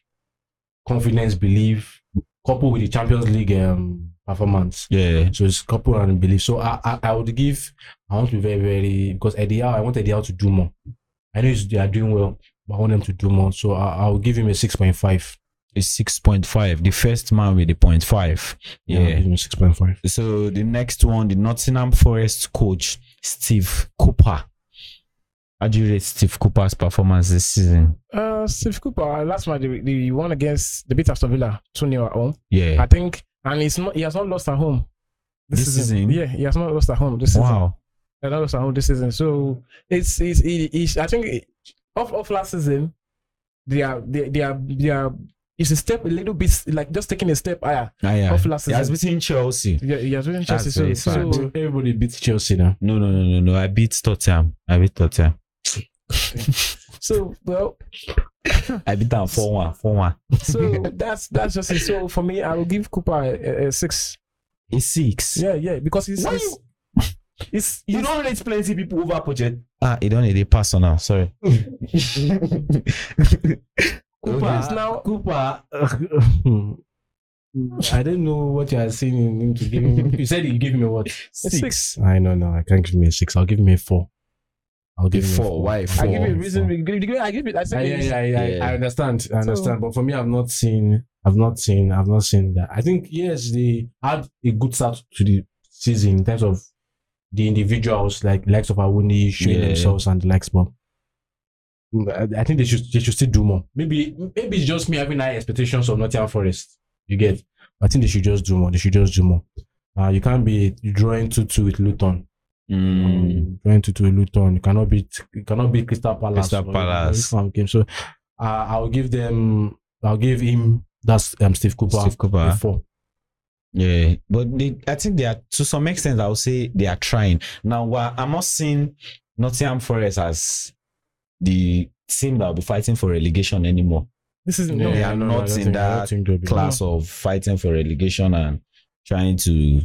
confidence, belief, coupled with the Champions League um, performance. Yeah. So it's coupled and belief. So I, I I would give I want to be very very because Eddie Howe, I want Eddie Howe to do more. I know he's- they are doing well, but I want them to do more. So I, I'll give him a six point five. It's six point five. The first man with the point five. Yeah, Yeah. Give him six point five. So the next one, the Nottingham Forest coach Steve Cooper. How do you rate Steve Cooper's performance this season? Uh, Steve Cooper, last match, the, they won against the beat Aston Villa 2 0 at home. Yeah. I think, and he's not, he has not lost at home. This season? Yeah, he has not lost at home this season. Wow. He has not lost at home this season. So it's, it's, it, it's I think, it, off, off last season, they are, they, they are, they are, it's a step a little bit, like just taking a step higher. Ah, yeah. Off last He has beaten Chelsea. Yeah, he has been That's Chelsea. So, very so. Everybody beats Chelsea now. No, no, no, no, no. I beat Tottenham. I beat Tottenham. so, well, I beat them 4 1. 4 1. so that's, that's just it. So for me, I will give Cooper a, a, a six. A 6. Yeah, yeah, because he's, Why he's, you- he's, You he's- don't rate plenty people over project. Ah, you don't need a personal. Sorry. Cooper is now Cooper. I don't know what you are saying in him to give him. You said you give him a what? six. I know, no, I can't give him a six. I'll give him a four. I'll give him a Four. four. I four? give you a reason. four. we give- give- I give it. I I, say yeah, it's- yeah, yeah, Yeah. I understand. I understand. So- but for me, I've not seen. I've not seen. I've not seen that. I think yes, they had a good start to the season in terms of the individuals, like likes of Awoniyi showing Yeah. themselves and the likes. But I, I think they should they should still do more. Maybe maybe it's just me having high expectations of Nottingham Forest. You get? I think they should just do more. They should just do more. Uh, you can't be drawing two two with Luton. Mm. Drawing two two with Luton. You cannot beat. You cannot beat Crystal Palace. Crystal or- or Palace. this kind game. So uh, I'll give them. I'll give him. That's um, Steve Cooper. Steve Cooper. Before. Yeah, but they, I think they are to some extent. I would say they are trying now. Well, I'm not seeing Nottingham Forest as the team that will be fighting for relegation anymore. This is no. they I are don't- not in think- I don't that think they'll class of fighting for relegation and trying to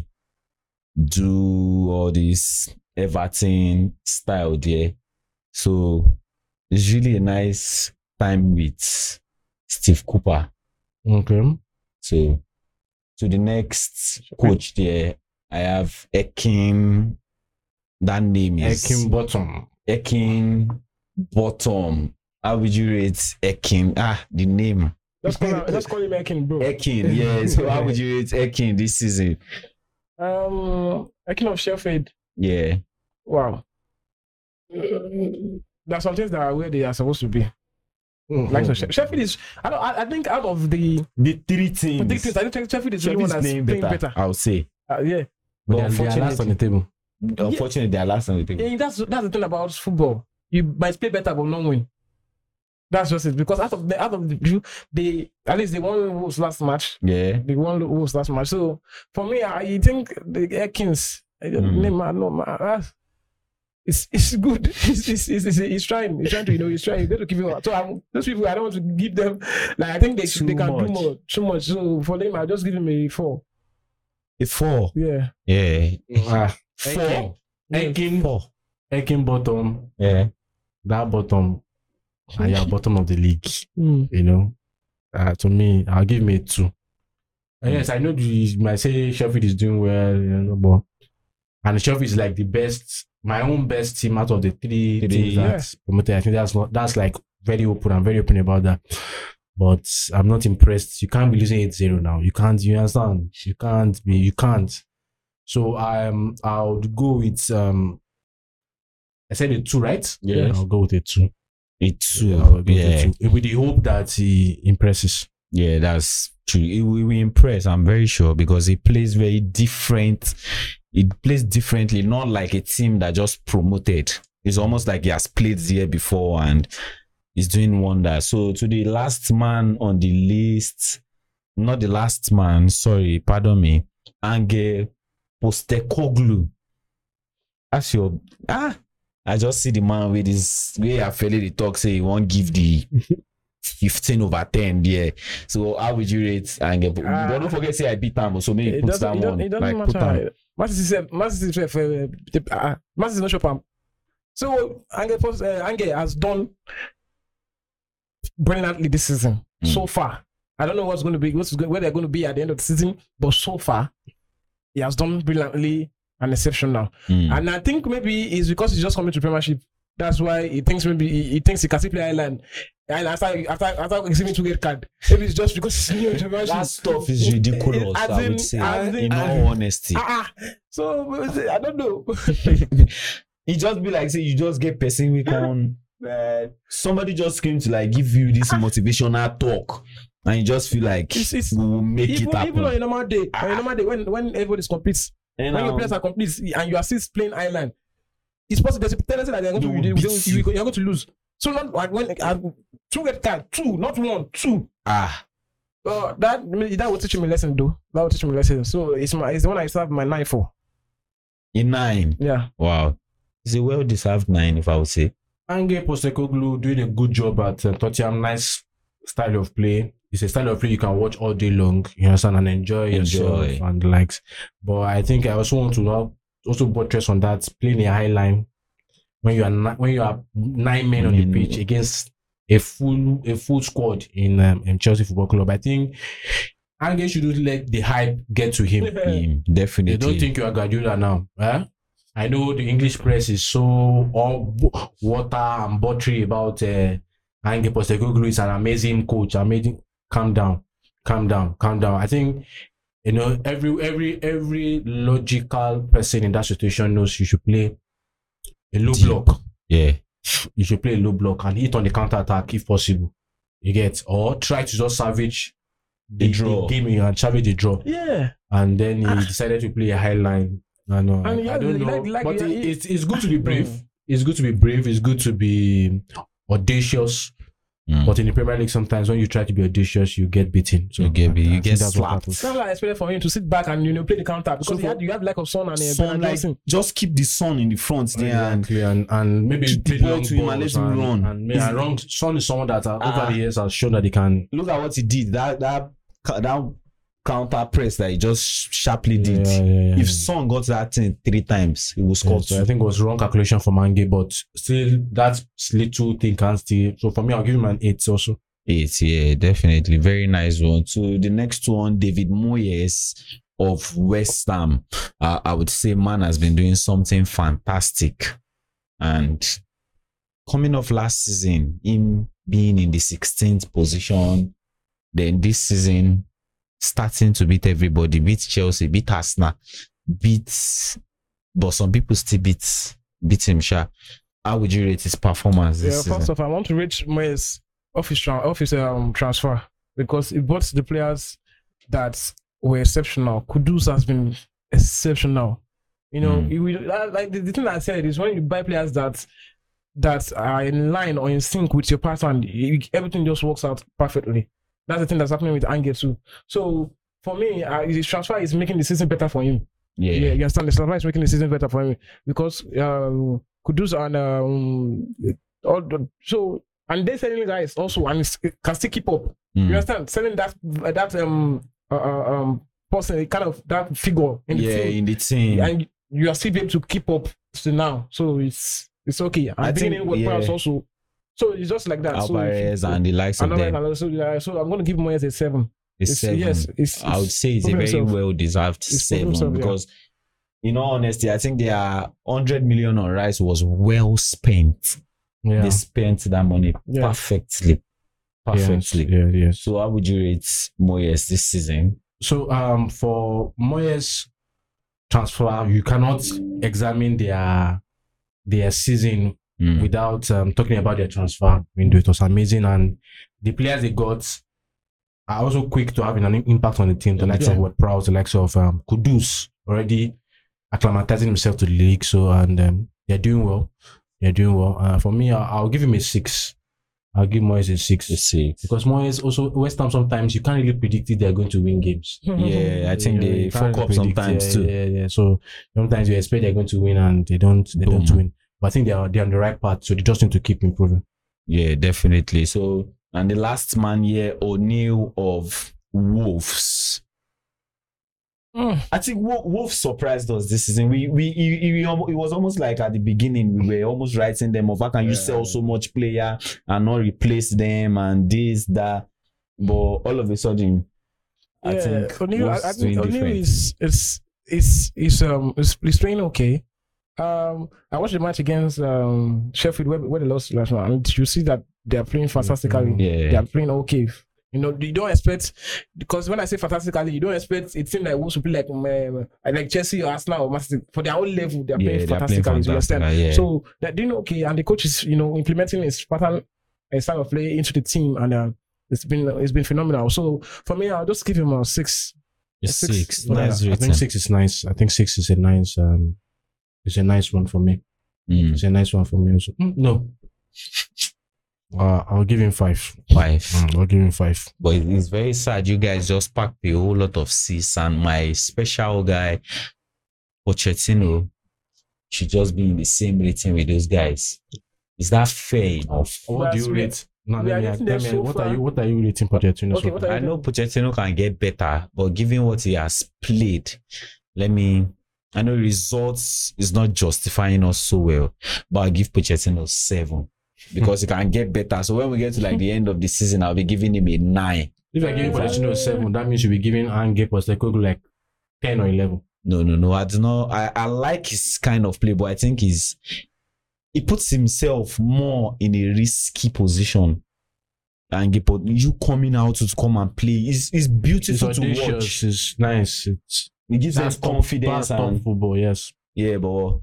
do all this Everton style there. So it's really a nice time with Steve Cooper. Okay. So to the next coach there, I have Ekin. That name is Heckingbottom. Ekin Bottom. How would you rate Ekin? Ah, the name. Let's call him, let's call him Ekin, bro. Ekin, yeah. So how would you rate Ekin this season? Um, Ekin of Sheffield. Yeah. Wow. There are some things that are where they are supposed to be. Mm-hmm. Like so She- Sheffield is. I don't. I, I think out of the The three teams. big things, I think Sheffield is the only one that's playing playing better, better. I would say. Uh, yeah. But But they are, they are last on the table. unfortunately, they are last on the table. Yeah, that's that's the thing about football. You might play better but not win. That's just it. Because out of the out of the view, they at least they won Wolves last match. Yeah. They won Wolves last match. So for me, I think the Ekins Mm. name I know my that's- it's it's good. It's it's, it's, it's, it's trying. He's trying to you know he's trying. He's going to give you. So I'm, those people I don't want to give them like I think they Too they can much. do more too much. So for them, I just give them a four. A four. Yeah. Yeah. Ah, Four. Ekim, Four. Bottom. Yeah. That bottom. Are your bottom of the league. Mm. You know. Uh, to me, I'll give me two. And yes, I know you might say Sheffield is doing well, you know, but and Sheffield is like the best, my own best team out of the three, Three, teams yeah. that's promoted. I think that's not that's like very open. I'm very open about that. But I'm not impressed. You can't be losing 8-0 now. You can't, you understand? You can't be, you can't. So um I would go with um I said a two, right? Yes. I'll go with a two. A two. Yeah, with Yeah. With the hope that he impresses. Yeah, that's true. It will, impress, I'm very sure, because he plays very different. It plays differently, not like a team that just promoted. It's almost like he has played there before and he's doing wonders. So to the last man on the list, not the last man, sorry, pardon me, Ange Postecoglou. That's your ah. I just see the man with his way I feel the talk say he won't give the 15 over 10 yeah. So how would you rate Ange? but Ah. don't forget say I beat them, so maybe put that one. it doesn't put matter. them. Man City self, Man City self, uh, Man City not shop. So Ange, uh, Ange has done brilliantly this season Mm. so far. I don't know what's going to be, what's going, where they're going to be at the end of the season, but so far he has done brilliantly and exceptional. Mm. And I think maybe it's because he's just coming to Premiership. That's why he thinks maybe he, he thinks he can still play high line. And after after after receiving two red card, maybe it's just because he's new in Premiership. That stuff is ridiculous, As I would say. in in- all honesty. Ah, ah. so I don't know. it just be like say you just get person we can uh, somebody just came to like give you this motivational talk and you just feel like It's- it's- we will make even, it happen. even on a normal day, on a normal day when when everybody's competes, And, when your um, players are complete and you are still playing Ireland, it's possible there's a tendency that they're going They to you, you, you. you're going to lose. So not like when uh, two red card, two, not one, two. ah, Uh, that that will teach me a lesson though. That will teach me a lesson. So it's my it's the one I have my nine for. a nine. Yeah. Wow. It's a well deserved nine, if I would say. Ange Postecoglou doing a good job at uh, Tottenham. Nice style of play. It's a style of play you can watch all day long. You understand and enjoy, Enjoy. yourself and likes. But I think I also want to now also buttress on that playing a high line when you are ni- when you are nine men on the pitch against a full a full squad in um, in Chelsea Football Club. I think Ange shouldn't let the hype get to him. Him, They definitely. don't think you are Guardiola now. Eh? I know the English press is so all water and buttery about uh, Ange Postecoglou is an amazing coach. Amazing. Calm down, calm down, calm down. I think you know every every every logical person in that situation knows you should play a low Deep. block. yeah. You should play a low block and hit on the counter attack if possible. You get or try to just salvage the, The draw. the game and salvage the draw Yeah. and then he Ah. decided to play a high line. I know. And I, yeah, I don't know. like- like- but yeah, it, it's, it's good to be brave. Mm. It's good to be brave. It's good to be audacious. Mm. But in the Premier League, sometimes when you try to be audacious, you get beaten. So You get beat- I- I you get that's what slapped. happens. That's what I expected from him to sit back and you know play the counter because So he had, you have like of Son and uh, Son, like, just keep the Son in the front there and Exactly, and, and maybe Kick the play ball long to him and balls let him and, run. And, Is- and wrong. Son is someone that uh, Ah. over the years has shown that he can. look at what he did. That that that counter press that he just sharply did. Yeah, yeah, yeah. If Son got that thing three times, he score Yeah, so. I think it was wrong calculation for Ange, but still that little thing can still. So for me, I'll give him an eight also. Eight, yeah, definitely. Very nice one. So the next one, David Moyes of West Ham. Uh, I would say man has been doing something fantastic. And coming off last season, him being in the 16th position, then this season starting to beat everybody, beat Chelsea, beat Arsenal, beat but some people still beat beat him sha. How would you rate his performance Yeah, this season? first off, I want to reach Moyes off his, tran- off his um, transfer because it brought the players that were exceptional. Kudus has been exceptional. You know, Mm. will- like the, the thing I said is when you buy players that that are in line or in sync with your pattern, everything just works out perfectly. That's the thing that's happening with Ange too. So for me, uh, his transfer is making the season better for him. yeah. Yeah, you understand? The transfer is making the season better for him because um, Kudus and um, all the, so and they selling guys also and it's, it can still keep up. Mm. You understand? Selling that that um uh, uh, um person, kind of that figure in the yeah, team, in the team. and you are still able to keep up to now. So it's it's okay. And I think, yeah. also. So it's just like that. So if Alvarez and the likes of them. So, yeah, so I'm going to give Moyes a seven. It's It's, seven. yes, it's, I would say it's a very himself. well deserved seven himself, yeah. because, in all honesty, I think their hundred million on Rice was well spent. Yeah. They spent that money Yeah. perfectly, perfectly. Yeah, yeah. So, how would you rate Moyes this season? So um for Moyes transfer, you cannot examine their their season Mm. without um, talking about their transfer window. It was amazing, and the players they got are also quick to having an impact on the team. The likes of Yeah. Ward Prowse, the likes of um, Kudus, already acclimatizing himself to the league. So and um, they're doing well. They're doing well. Uh, for me, I'll, I'll give him a six. I'll give Moyes a six. Let's see. Because Moyes also West Ham sometimes you can't really predict if they're going to win games. Yeah, I think Yeah, they fuck up predict, sometimes yeah, too. Yeah, yeah. So sometimes you expect they're going to win and they don't. They don't win. But I think they are they're on the right path. So they just need to keep improving. Yeah, definitely. So, and the last man here, O'Neil of Wolves. Mm. I think Wolf, Wolf surprised us this season. We we it, it, it was almost like at the beginning we were almost writing them off. How can you sell so much player and not replace them and this that? But all of a sudden, I yeah, think O'Neil, I, I think O'Neil different. is is is is um is, is playing okay. Um, I watched the match against um Sheffield where, where they lost last night, and you see that they are playing fantastically. They yeah, are playing okay. You know, you don't expect because when I say fantastically, you don't expect it team like Wolves to play like um, like Chelsea or Arsenal or for their own level. They are yeah, playing they're playing fantastically. you understand? Yeah. So they're doing okay, and the coach is you know implementing his pattern, his style of play into the team, and uh, it's been it's been phenomenal. So for me, I'll just give him a six. It's six. six. Nice I think six is nice. I think six is a nice um it's a nice one for me. Mm, It's a nice one for me also. Mm, no. Uh, I'll give him five. five. Mm, I'll give him five. But it's very sad. You guys just packed a whole lot of C's, and my special guy, Pochettino, should just be in the same rating with those guys. Is that fair enough? What do you rate? No, We let me, let me, so what far. are you what are you rating Pochettino? Okay, so what far? are I know Pochettino can get better, but given what he has played, let me. I know results is not justifying us so well, but I give Pochettino seven because he can get better. So when we get to like the end of the season, I'll be giving him a nine. If I give you Pochettino seven, that means you'll be giving Ange Postecoglou like ten or eleven. No, no, no. I do not. I, I like his kind of play, but I think he's he puts himself more in a risky position. And you coming out to come and play is is It's beautiful to watch. It's nice. It's It gives them that's top- confidence top and football. Yes. yeah, but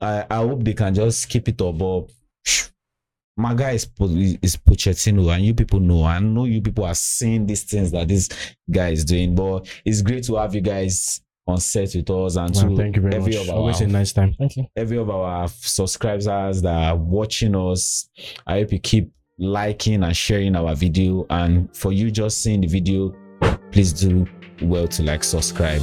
I I hope they can just keep it up. But my guy is is Pochettino, and you people know. I know you people are seeing these things that this guy is doing. But it's great to have you guys on set with us and to thank you very every much. of Always our a nice time. Thank you. every of our subscribers that are watching us. I hope you keep liking and sharing our video. And for you just seeing the video, please do well to like subscribe.